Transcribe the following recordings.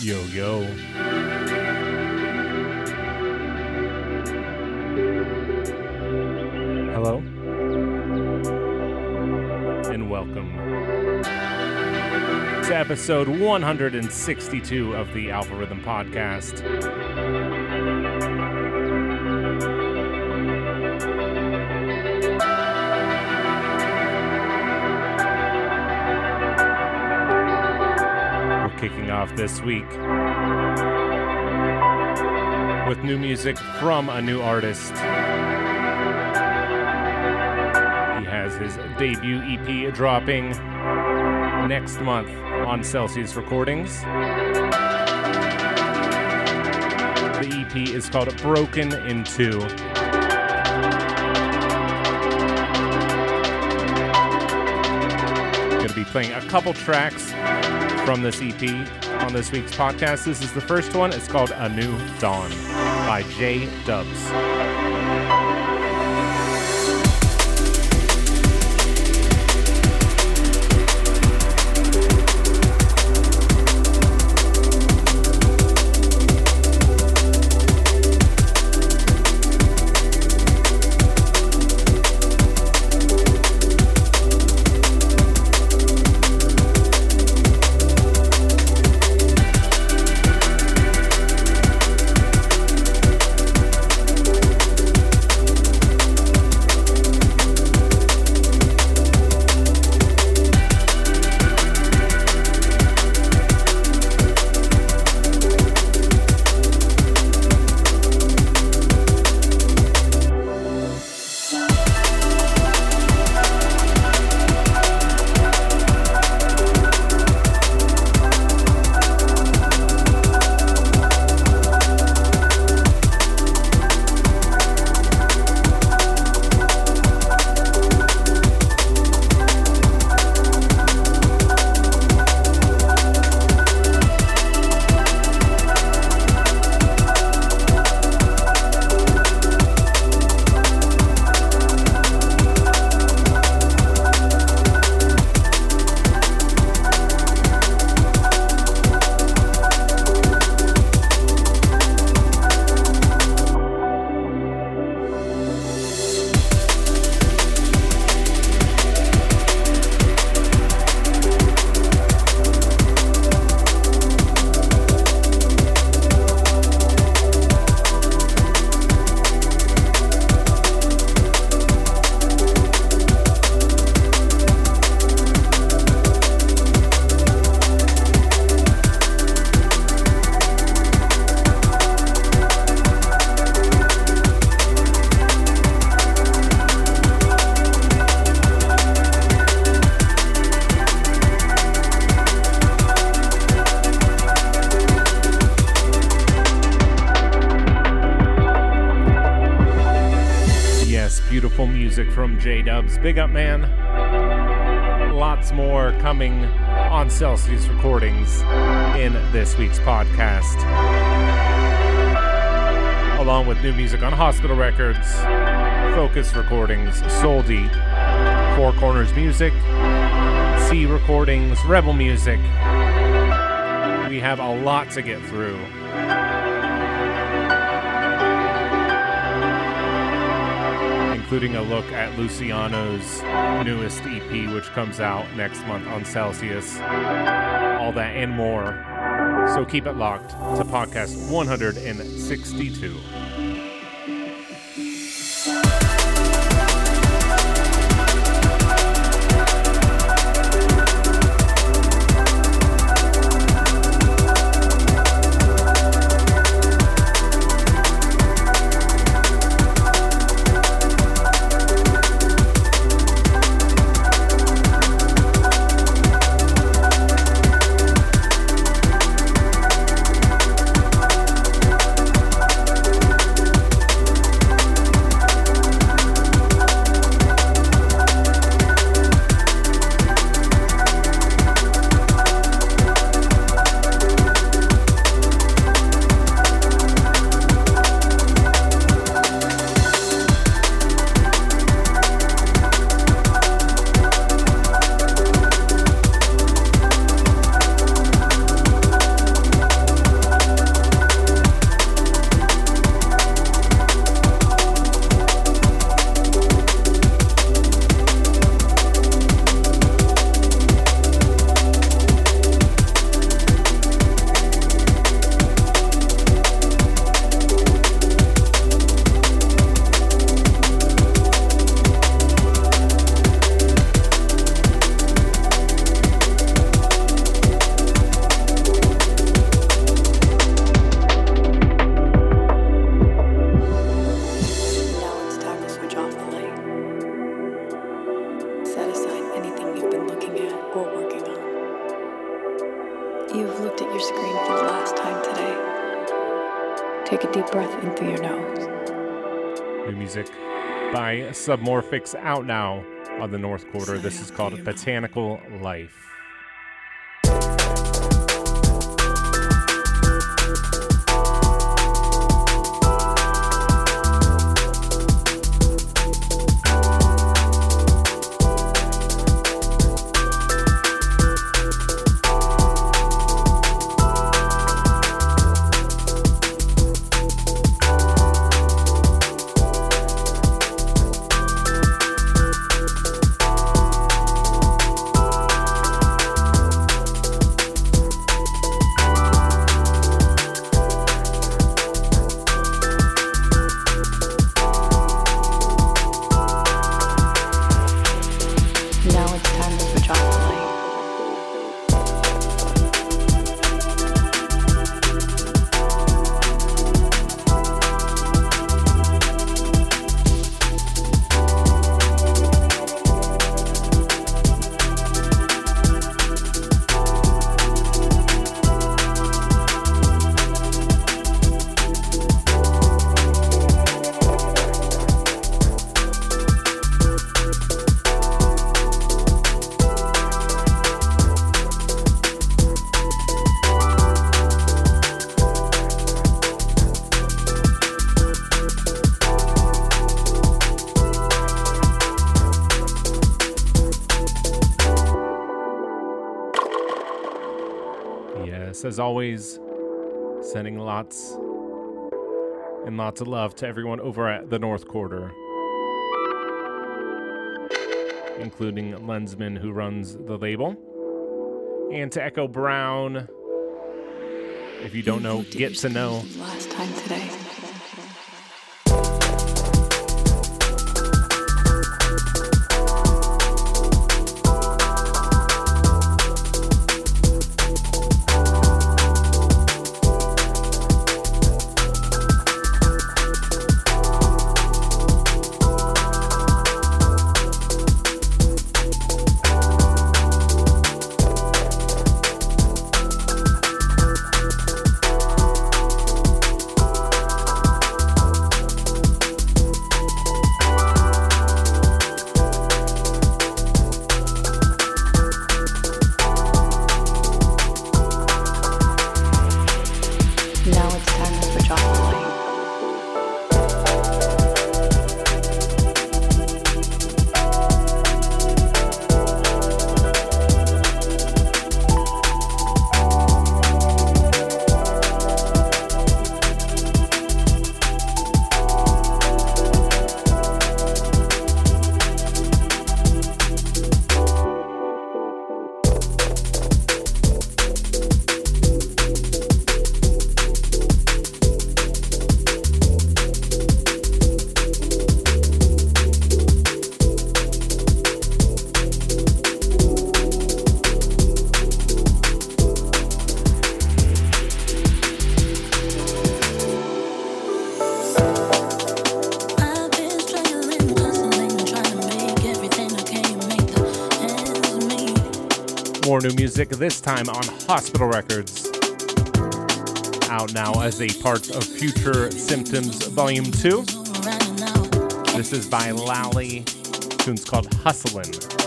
Yo, yo. Hello. And welcome to episode 162 of the Alpha Rhythm Podcast. Off this week with new music from a new artist. He has his debut EP dropping next month on Celsius Recordings. The EP is called Broken in Two. Going to be playing a couple tracks from this EP on this week's podcast. This is the first one. It's called A New Dawn by J Dubs. Big up, man. Lots more coming on Celsius Recordings in this week's podcast. Along with new music on Hospital Records, Focus Recordings, Soul Deep, Four Corners Music, C Recordings, Rebel Music. We have a lot to get through. Including a look at Luciano's newest EP, which comes out next month on Celsius. All that and more. So keep it locked to podcast 162. Submorphics out now on the North Quarter. This is called Botanical Life. As always, sending lots and lots of love to everyone over at the North Quarter, including Lensman, who runs the label, and to Echo Brown. If you don't know, get to know. Last time today. More new music, this time on Hospital Records. Out now as a part of Future Symptoms Volume 2. This is by Lally. Tune's called Hustlin'.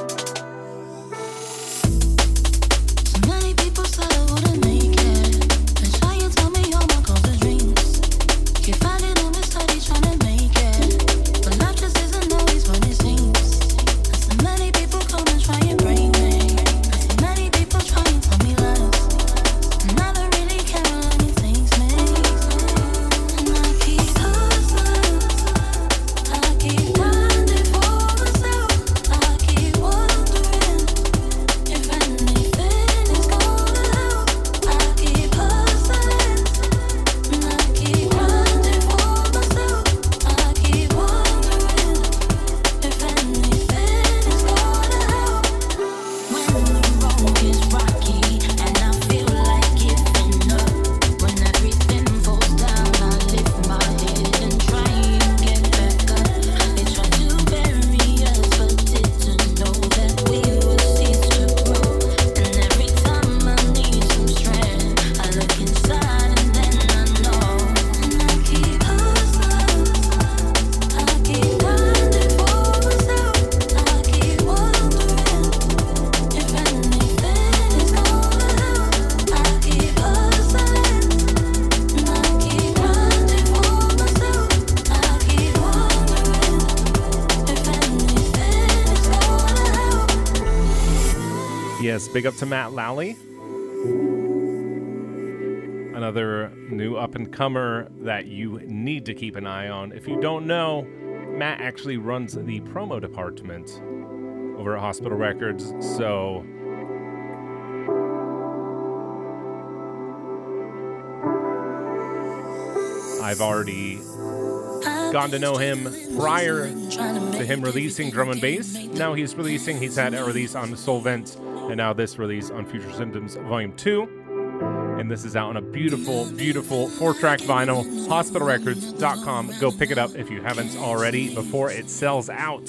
Big up to Matt Lally. Another new up and comer that you need to keep an eye on. If you don't know, Matt actually runs the promo department over at Hospital Records, so I've already gotten to know him prior to him releasing drum and bass. Now he's releasing, he's had a release on Solvent, and now this release on Future Symptoms Volume 2. And this is out on a beautiful, beautiful four track vinyl. HospitalRecords.com. Go pick it up if you haven't already before it sells out.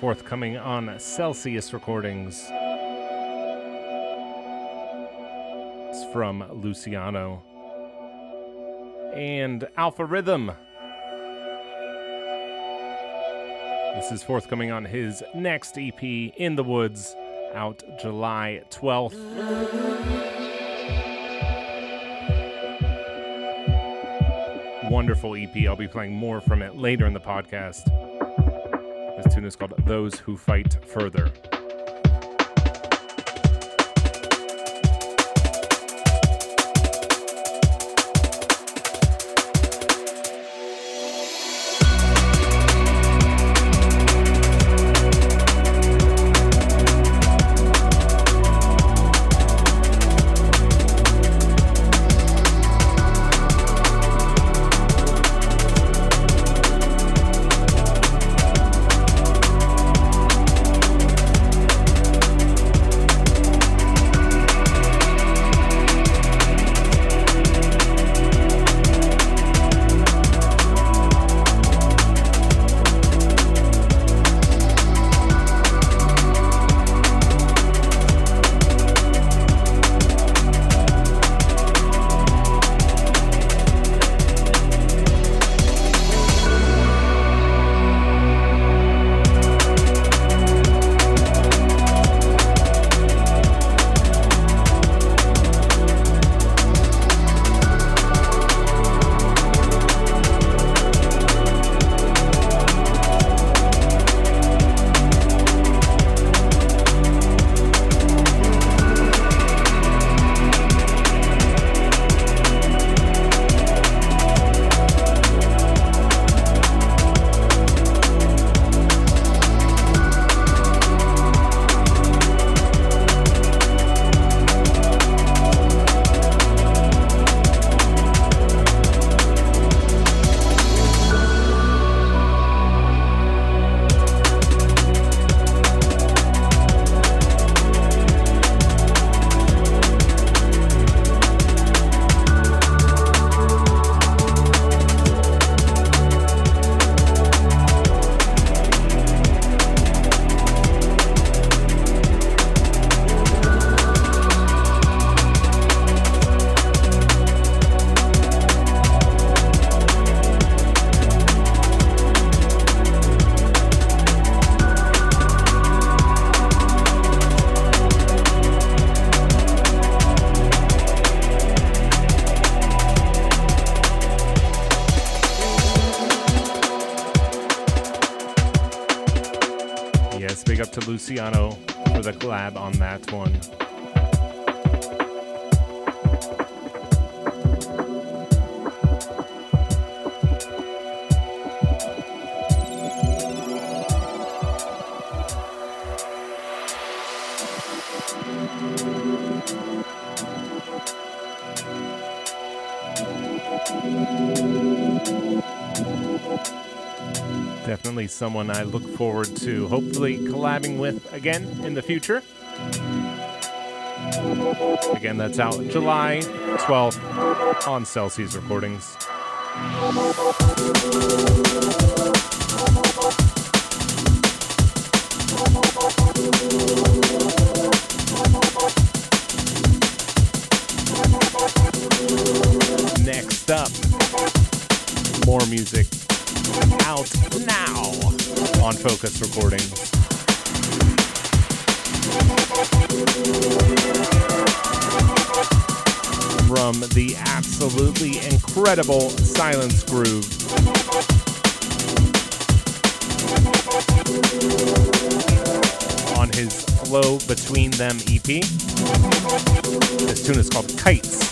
Forthcoming on Celsius Recordings. It's from Luciano and Alpha Rhythm. This is forthcoming on his next EP, In the Woods, out July 12th. Wonderful EP. I'll be playing more from it later in the podcast. Tune is called Those Who Fight Further. Someone I look forward to hopefully collabing with again in the future. Again, that's out July 12th on Celsius Recordings. Focus Recordings. From the absolutely incredible Silence Groove. On his Flow Between Them EP. This tune is called Kites.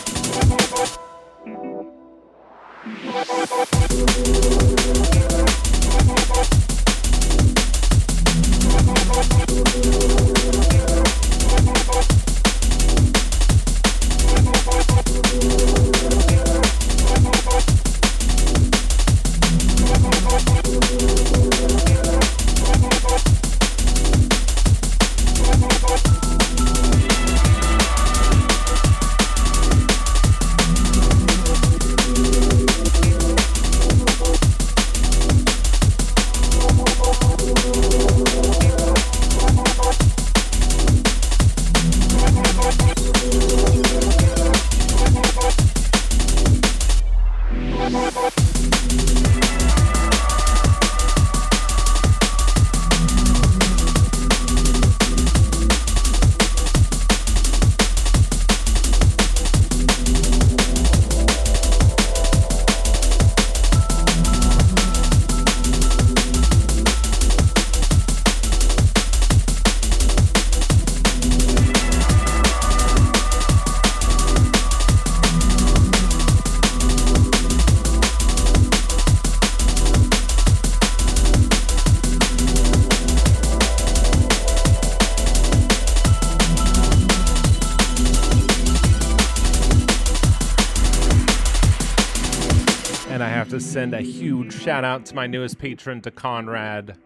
Send a huge shout out to my newest patron, to Conrad.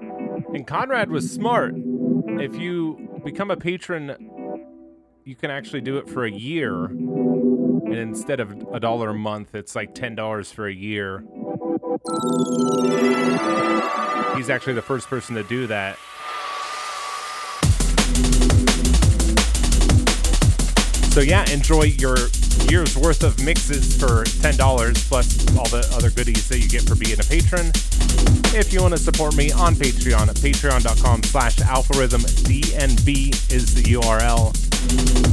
And Conrad was smart. If you become a patron, you can actually do it for a year. And instead of a dollar a month, it's like $10 for a year. He's actually the first person to do that. So yeah, enjoy your year's worth of mixes for $10 plus all the other goodies that you get for being a patron. If you want to support me on Patreon at patreon.com slash alpharhythm, DNB is the URL.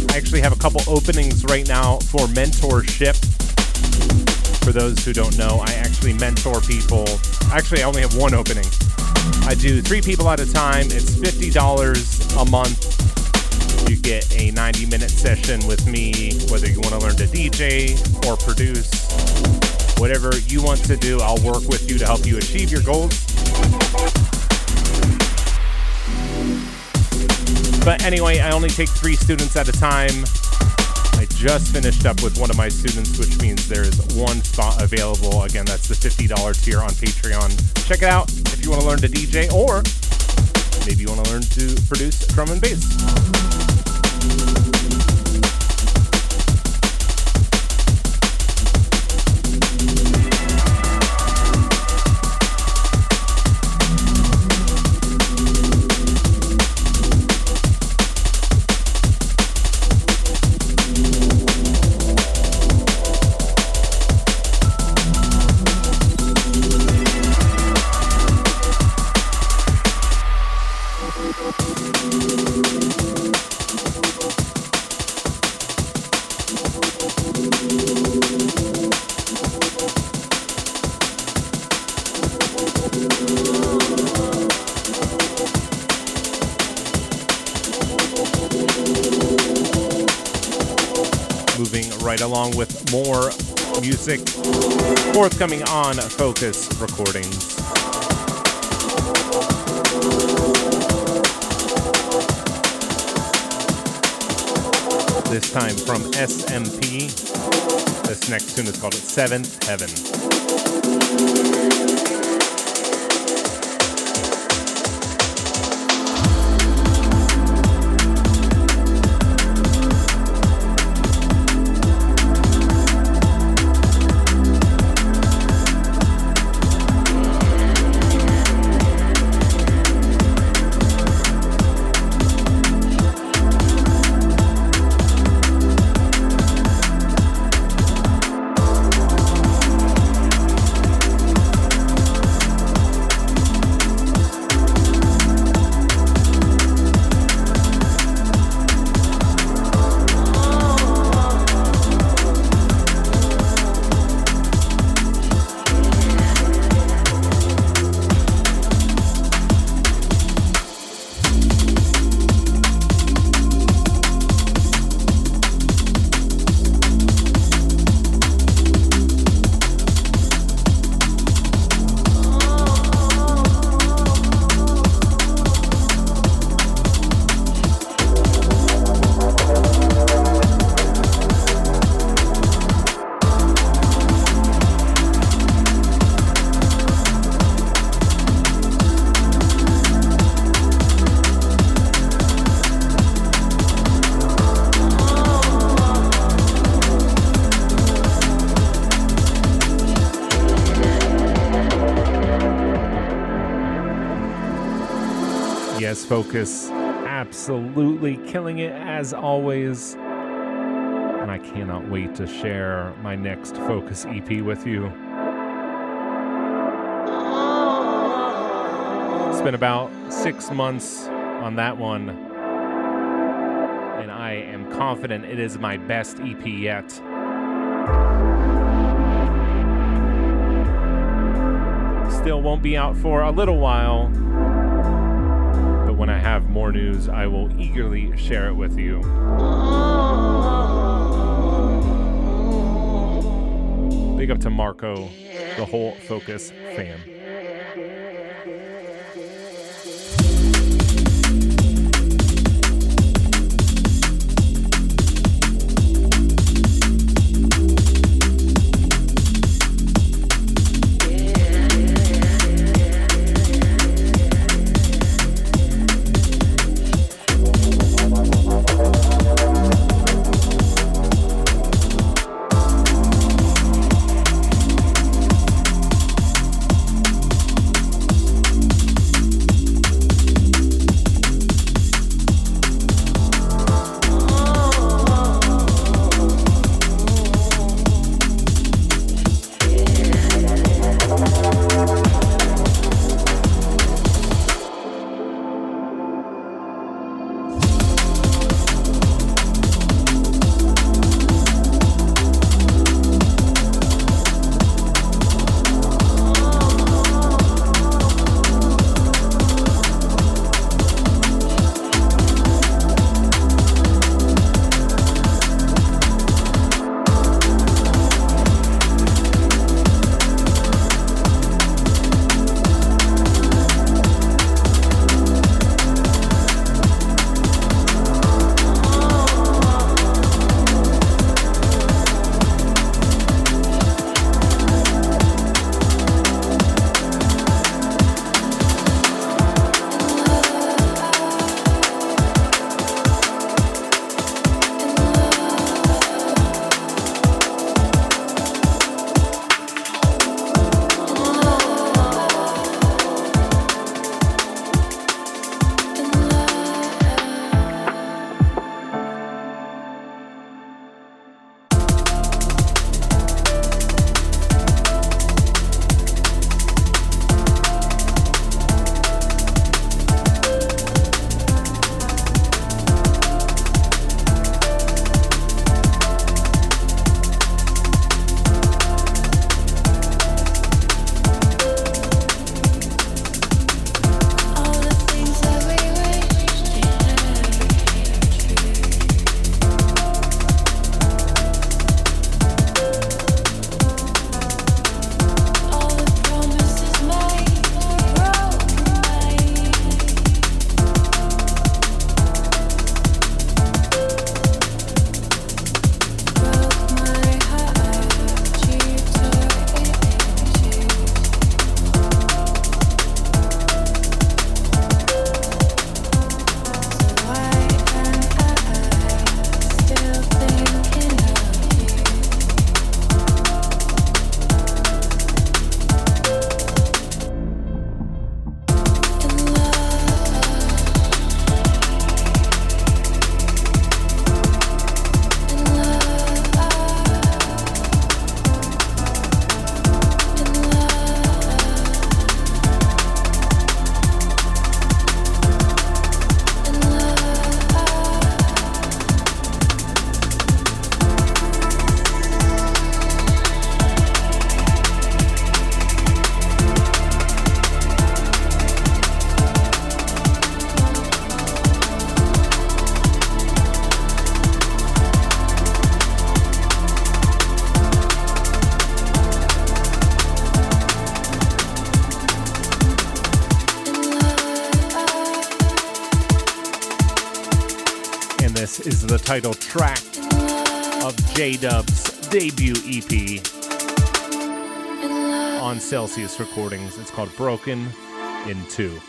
I actually have a couple openings right now for mentorship. For those who don't know, I actually mentor people. Actually, I only have one opening. I do three people at a time. It's $50 a month you get a 90 minute session with me, whether you want to learn to DJ or produce. Whatever you want to do, I'll work with you to help you achieve your goals. But anyway, I only take three students at a time. I just finished up with one of my students, which means there's one spot available. Again, that's the $50 tier on Patreon. Check it out if you want to learn to DJ or maybe you want to learn to produce drum and bass. Thank you. Along with more music forthcoming on Focus Recordings. This time from SMP. This next tune is called Seventh Heaven. Focus absolutely killing it as always. And I cannot wait to share my next Focus EP with you. It's been about six months on that one, and I am confident it is my best EP yet. Still won't be out for a little while have more news, I will eagerly share it with you. Big up to Marco, the whole Focus fam. Title track of J Dub's debut EP on Celsius Recordings. It's called Broken in Two.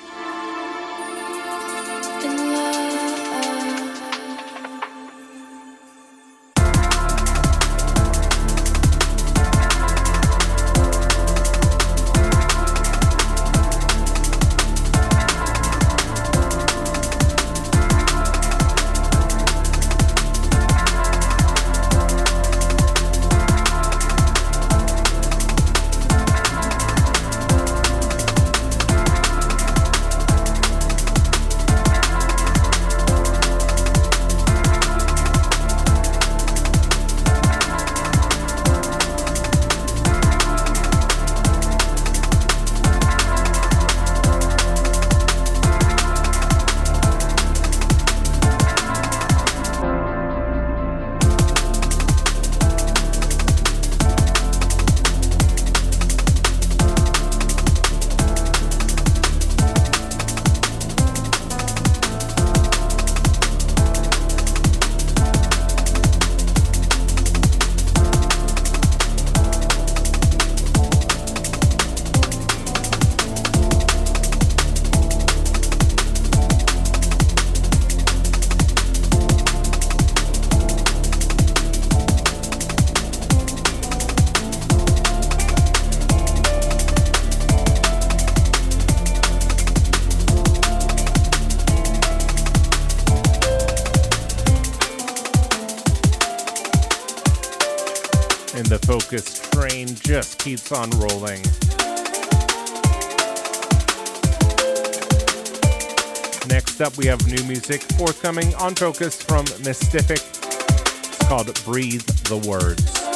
Keeps on rolling. Next up, we have new music forthcoming on Focus from Mystific. It's called Breathe the Words.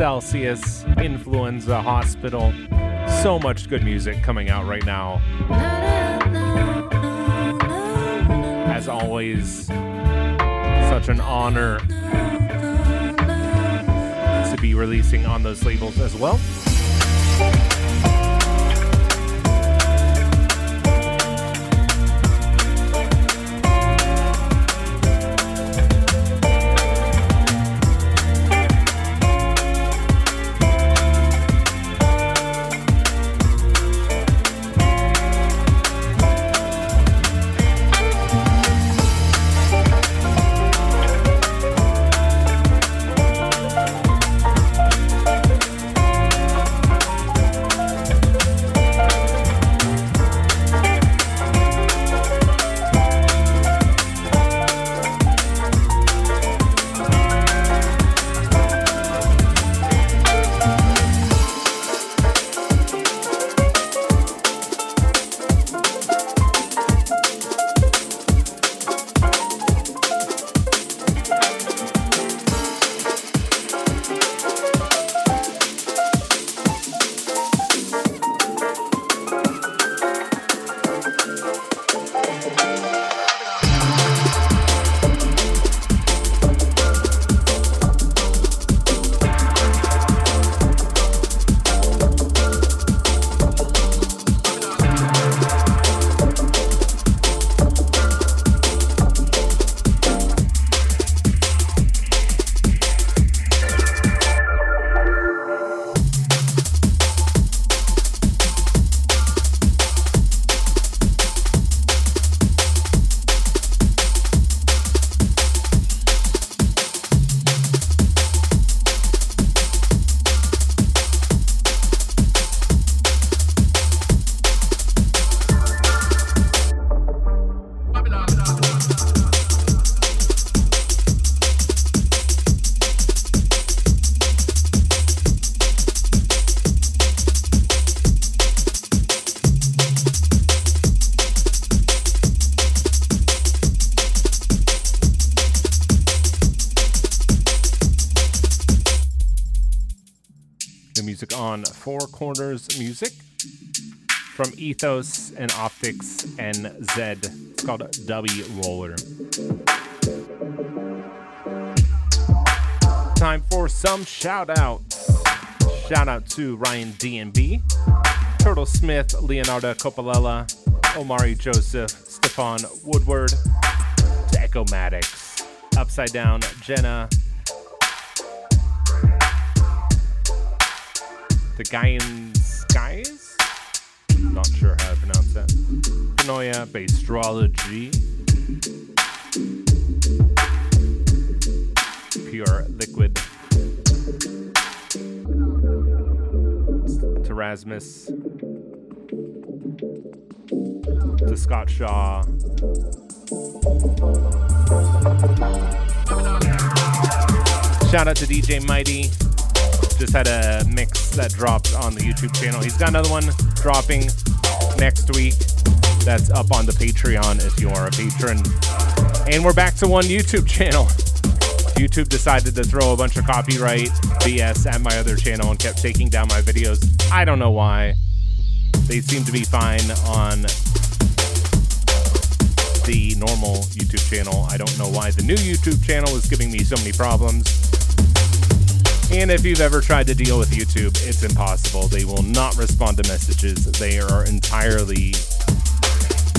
Celsius, Influenza Hospital. So much good music coming out right now. As always, such an honor to be releasing on those labels as well. Four Corners Music from Ethos and Optics and Zed. It's called W Roller. Time for some shout outs. Shout out to Ryan DNB, Turtle Smith, Leonardo Coppola, Omari Joseph, Stefan Woodward, to Maddox, Upside Down, Jenna, Skies? Not sure how to pronounce that. Kanoya, Bastrology, Pure Liquid, to Rasmus, to Scott Shaw. Shout out to DJ Mighty. Just had a mix that dropped on the YouTube channel. He's got another one dropping next week. That's up on the Patreon if you are a patron. And we're back to one YouTube channel. YouTube decided to throw a bunch of copyright BS at my other channel and kept taking down my videos. I don't know why. They seem to be fine on the normal YouTube channel. I don't know why the new YouTube channel is giving me so many problems. And if you've ever tried to deal with YouTube, it's impossible. They will not respond to messages, they are entirely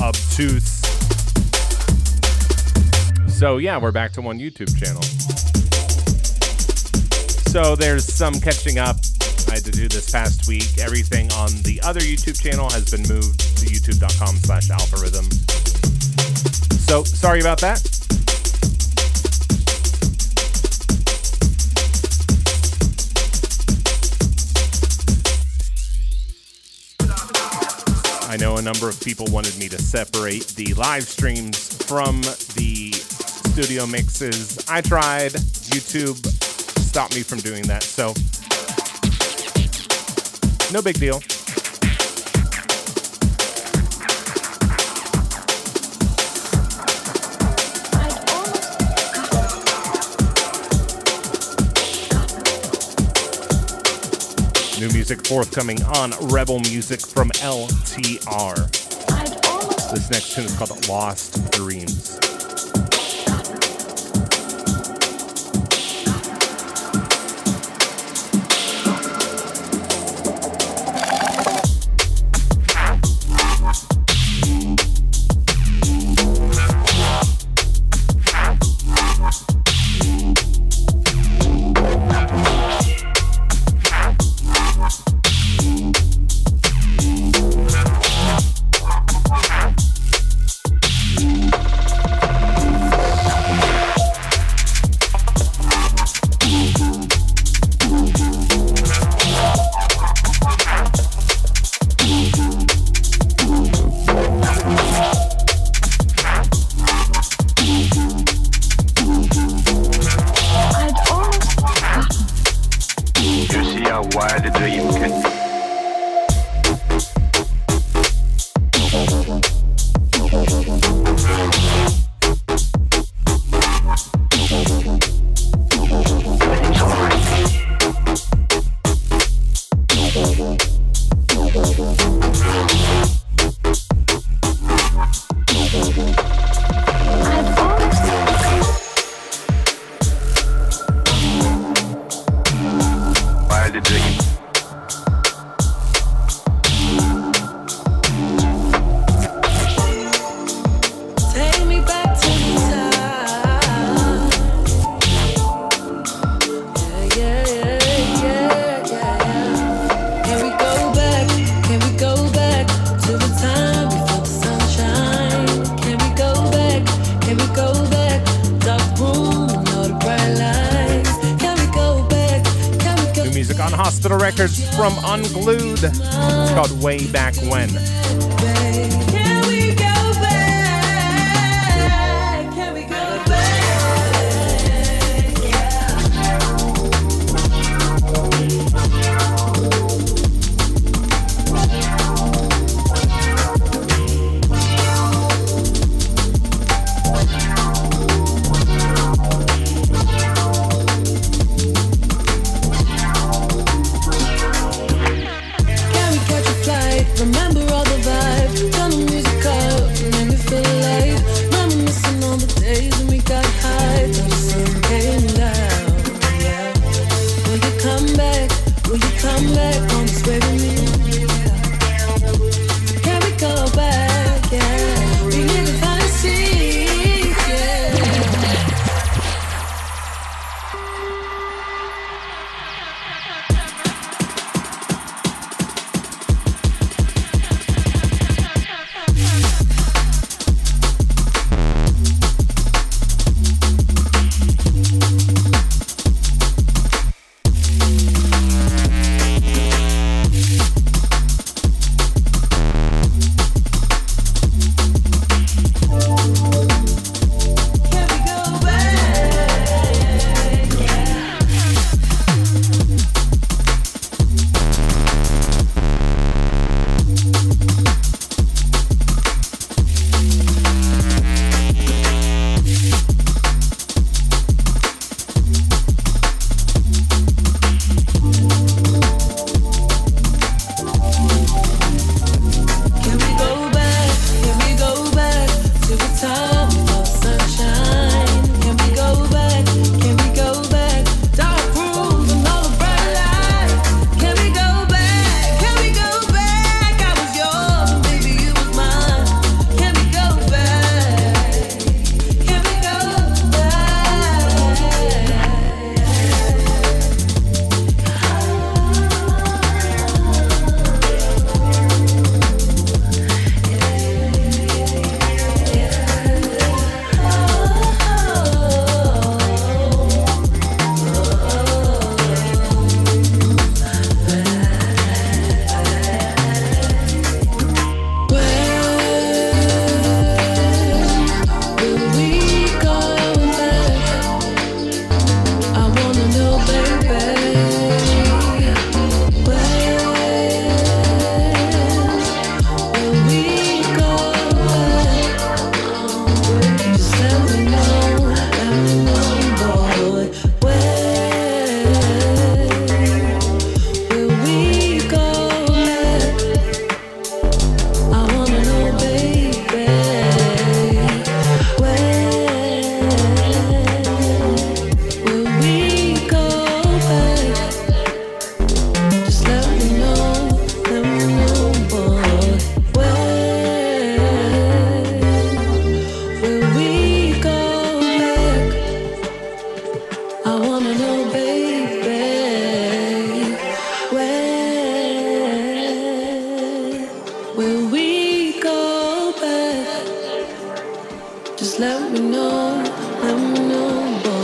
obtuse. So, yeah, we're back to one YouTube channel. So, there's some catching up I had to do this past week. Everything on the other YouTube channel has been moved to youtube.com slash algorithm. So, sorry about that. I know a number of people wanted me to separate the live streams from the studio mixes. I tried. YouTube stopped me from doing that. So, no big deal. New music forthcoming on Rebel Music from LTR. This next tune is called Lost Dreams. let me know, let me know, boy.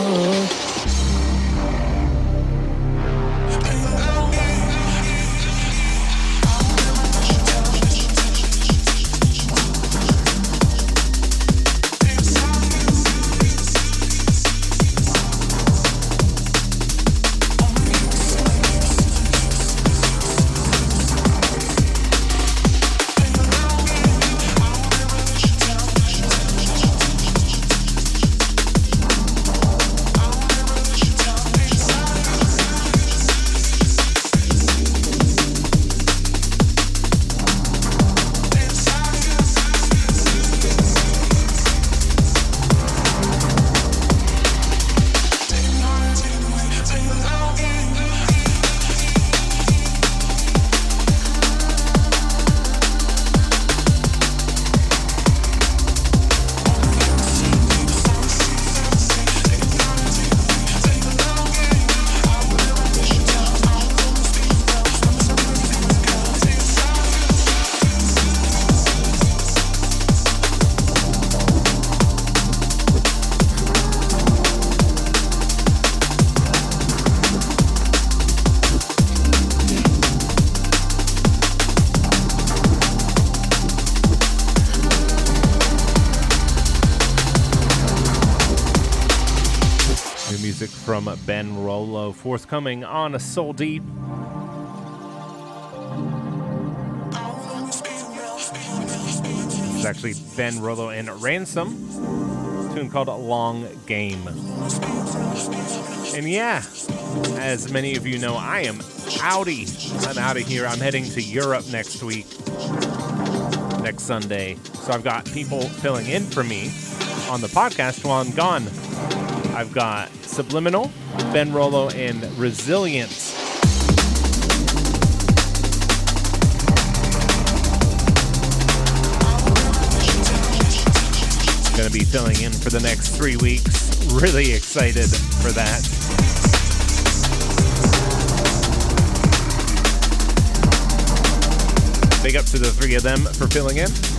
Forthcoming on a Soul Deep. It's actually Ben Rollo and Ransom, tune called Long Game. And yeah, as many of you know, I am outie. I'm out of here. I'm heading to Europe next week, next Sunday. So I've got people filling in for me on the podcast while I'm gone. I've got Subliminal, Ben Rollo, and Resilience. Gonna be filling in for the next three weeks. Really excited for that. Big up to the three of them for filling in.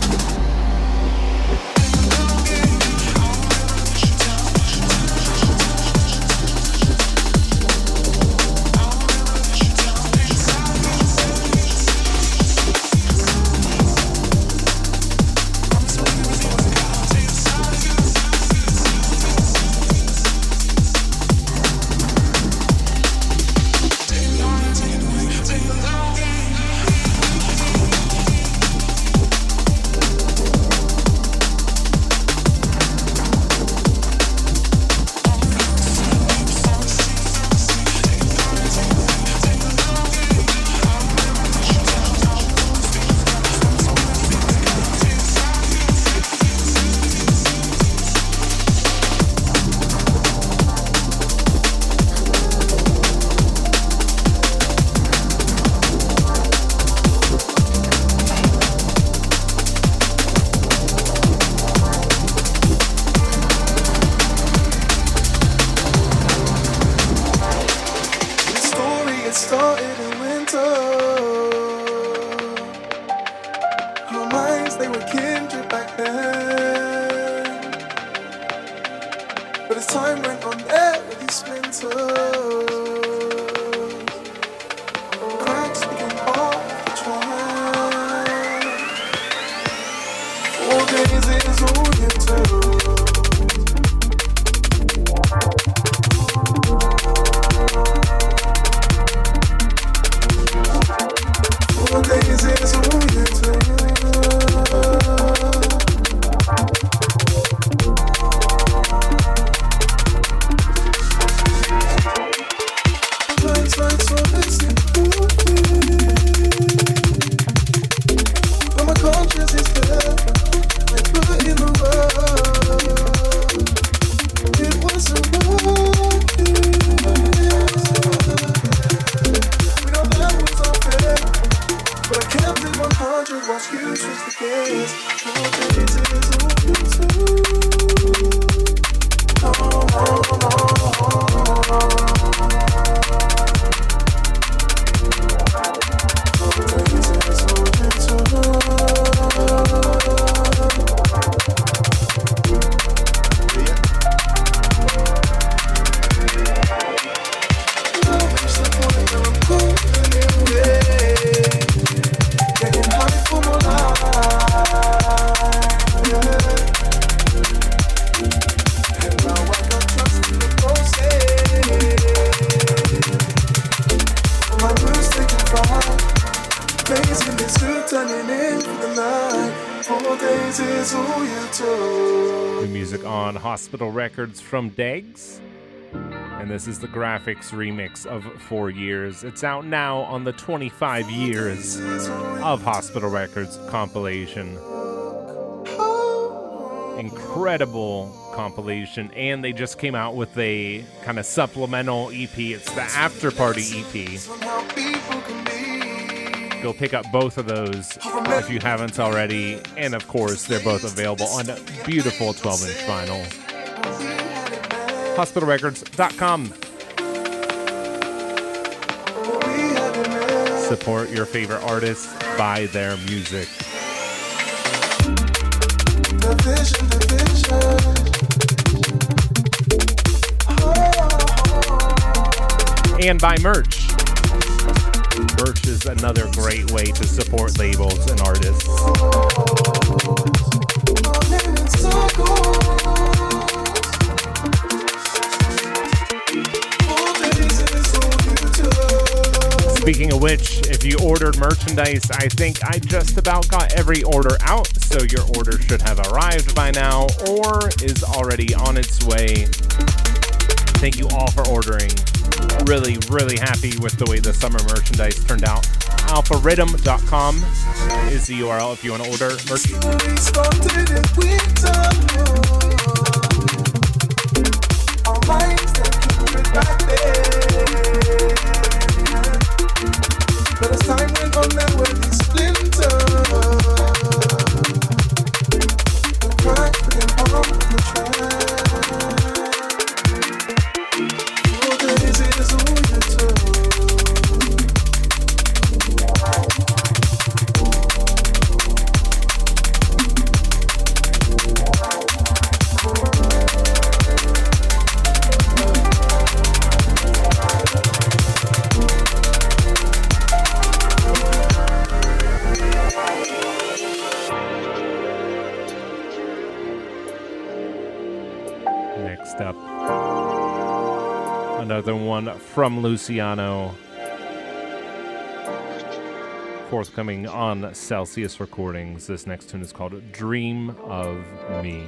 Records from Degs. And this is the Grafix remix of Four Years. It's out now on the 25 Years of Hospital Records compilation. Incredible compilation. And they just came out with a kind of supplemental EP. It's the After Party EP. Go pick up both of those if you haven't already. And of course, they're both available on a beautiful 12 inch vinyl hospitalrecords.com. Support your favorite artists, buy their music. And buy merch. Merch is another great way to support labels and artists. Speaking of which, if you ordered merchandise, I think I just about got every order out, so your order should have arrived by now or is already on its way. Thank you all for ordering. Really, really happy with the way the summer merchandise turned out. AlphaRiddim.com is the URL if you want to order merch. Time from Luciano. Forthcoming on Celsius Recordings. This next tune is called Dream of Me.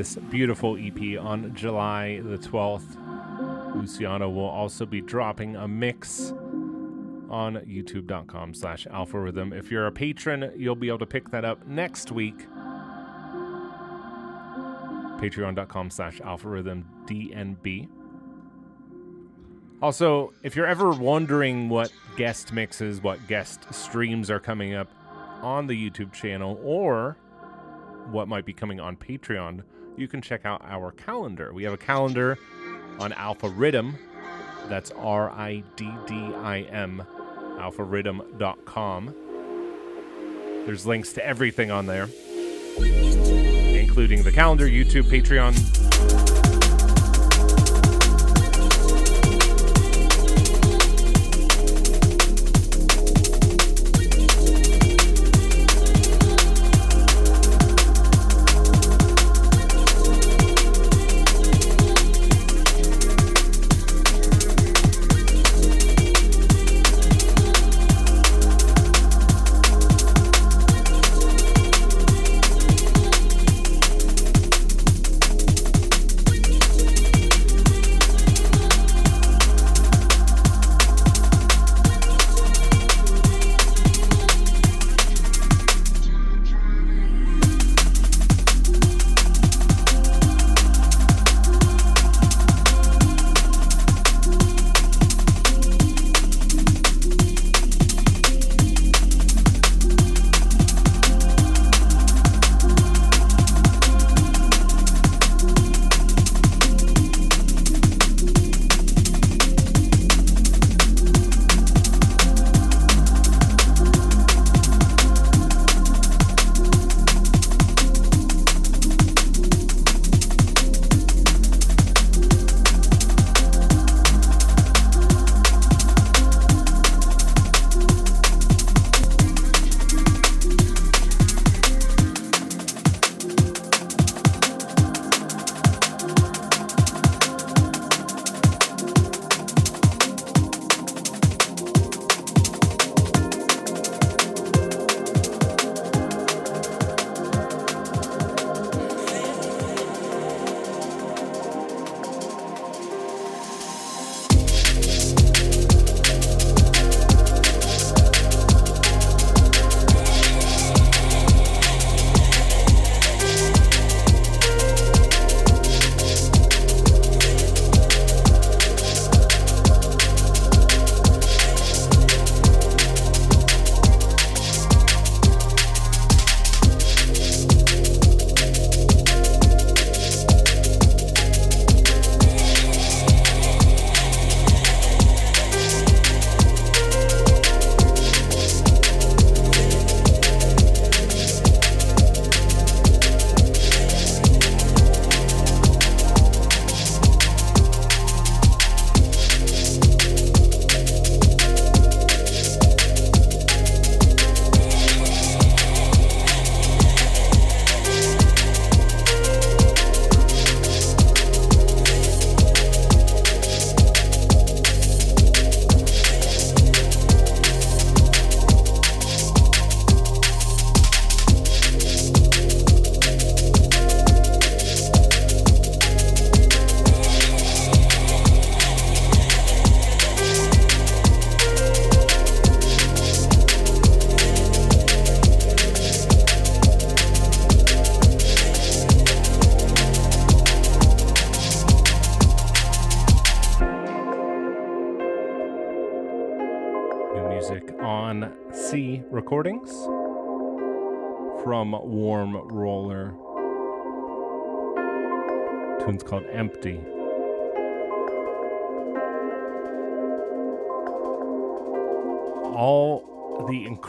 This beautiful EP on July the 12th. Luciano will also be dropping a mix on youtube.com slash alphariddim. If you're a patron, you'll be able to pick that up next week. Patreon.com slash alphariddim DNB. Also, if you're ever wondering what guest mixes, what guest streams are coming up on the YouTube channel, or what might be coming on Patreon, you can check out our calendar. We have a calendar on Alpha Riddim. That's R I D D I M, alphariddim.com. There's links to everything on there, including the calendar, YouTube, Patreon,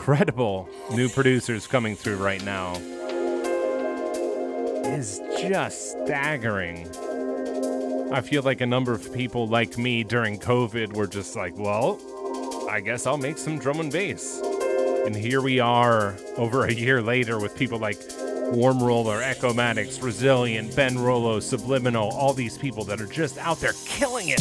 incredible new producers coming through right now is just staggering. I feel like a number of people like me during COVID were just like, well, I guess I'll make some drum and bass. And here we are over a year later with people like Warm Roller, Echomatics, Resilient, Ben Rollo, Subliminal, all these people that are just out there killing it.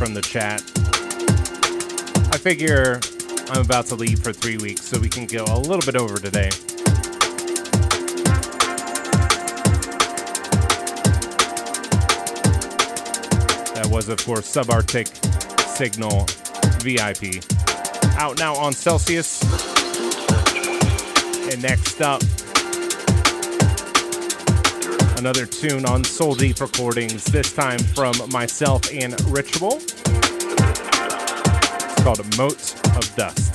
From the chat. I figure I'm about to leave for three weeks, so we can go a little bit over today. That was, of course, Subarctic Signal VIP. Out now on Celsius. And next up, another tune on Soul Deep Recordings, this time from myself and Ritual. It's called "Mote of Dust.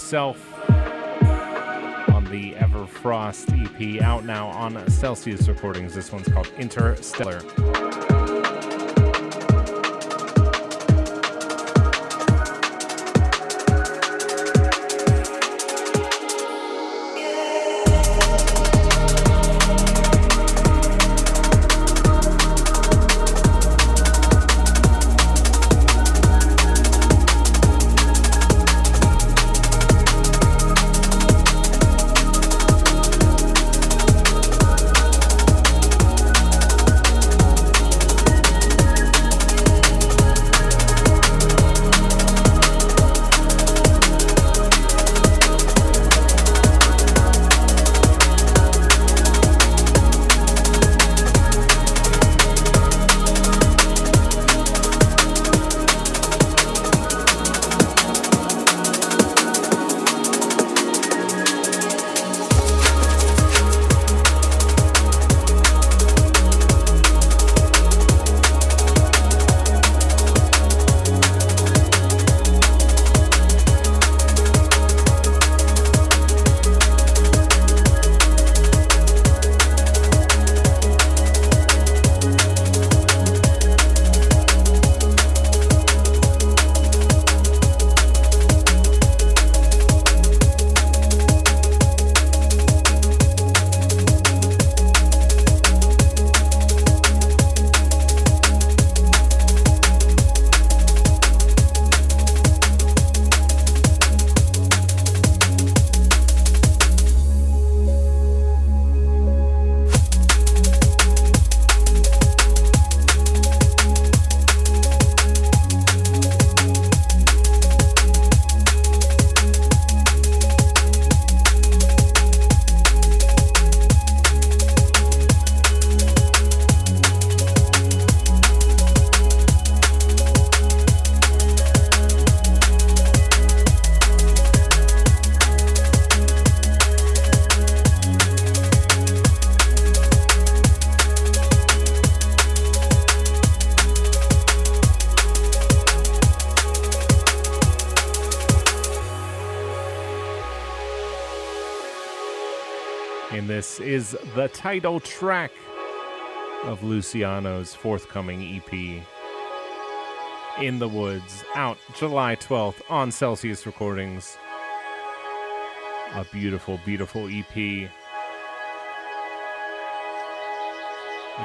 Myself on the Everfrost EP out now on Celsius Recordings. This one's called Interstellar. Is the title track of Luciano's forthcoming EP. In the Woods, out July 12th on Celsius Recordings. A beautiful, beautiful EP.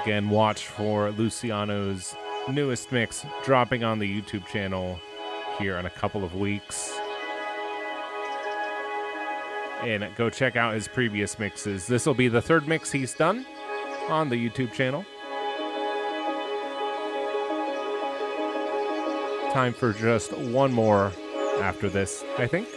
Again, watch for Luciano's newest mix dropping on the YouTube channel here in a couple of weeks and go check out his previous mixes. This will be the third mix he's done on the YouTube channel. Time for just one more after this, I think.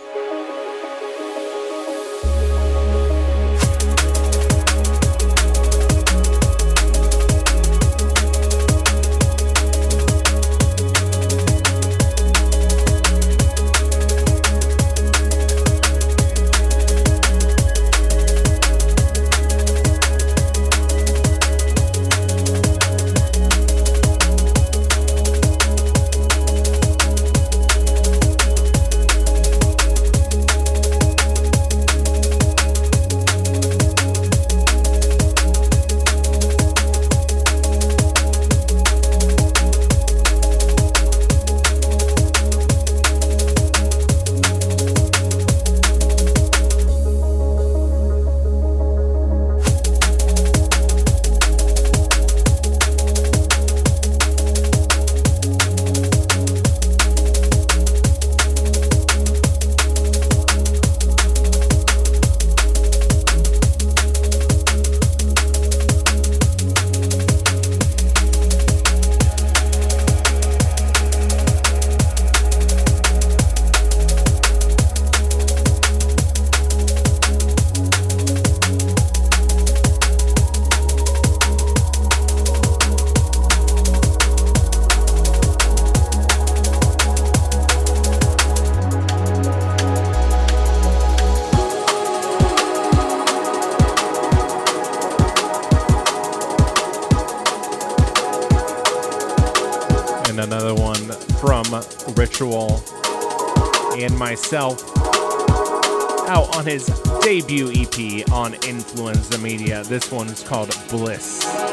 And myself out on his debut EP on Influenza Media. This one is called Bliss.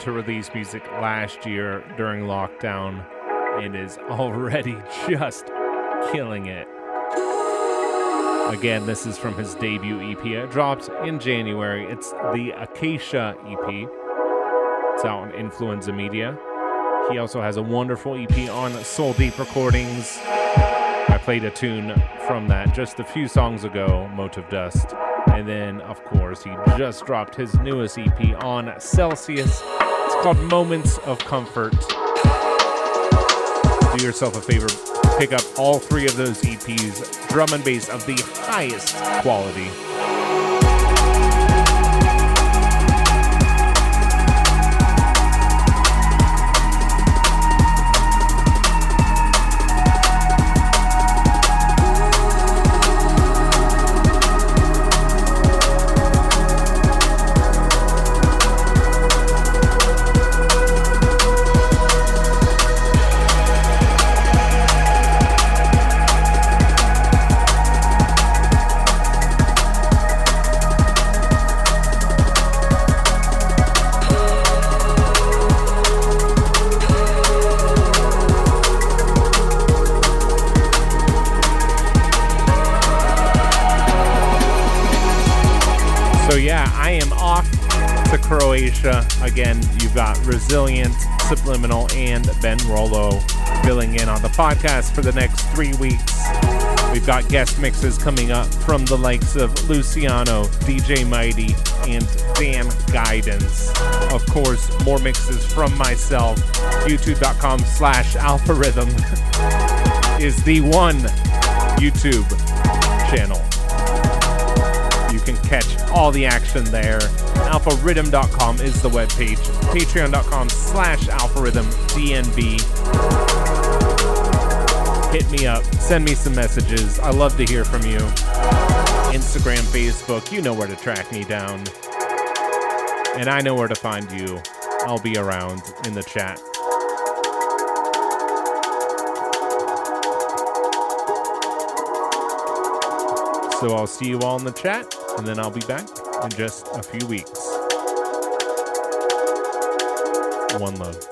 To release music last year during lockdown and is already just killing it. Again, this is from his debut EP. It dropped in January. It's the Acacia EP. It's out on Influenza Media. He also has a wonderful EP on Soul Deep Recordings. I played a tune from that just a few songs ago, Motive Dust. And then, of course, he just dropped his newest EP on Celsius. Called Moments of Comfort. Do yourself a favor, pick up all three of those EPs, drum and bass of the highest quality. Again, you've got Resilient, Subliminal, and Ben Rollo filling in on the podcast for the next three weeks. We've got guest mixes coming up from the likes of Luciano, DJ Mighty, and Dan Guidance. Of course, more mixes from myself. YouTube.com slash alphariddim is the one YouTube channel. You can catch all the action there alphariddim.com is the webpage. Patreon.com slash alphariddimdnb. Hit me up. Send me some messages. I love to hear from you. Instagram, Facebook, you know where to track me down. And I know where to find you. I'll be around in the chat. So I'll see you all in the chat, and then I'll be back in just a few weeks. One love.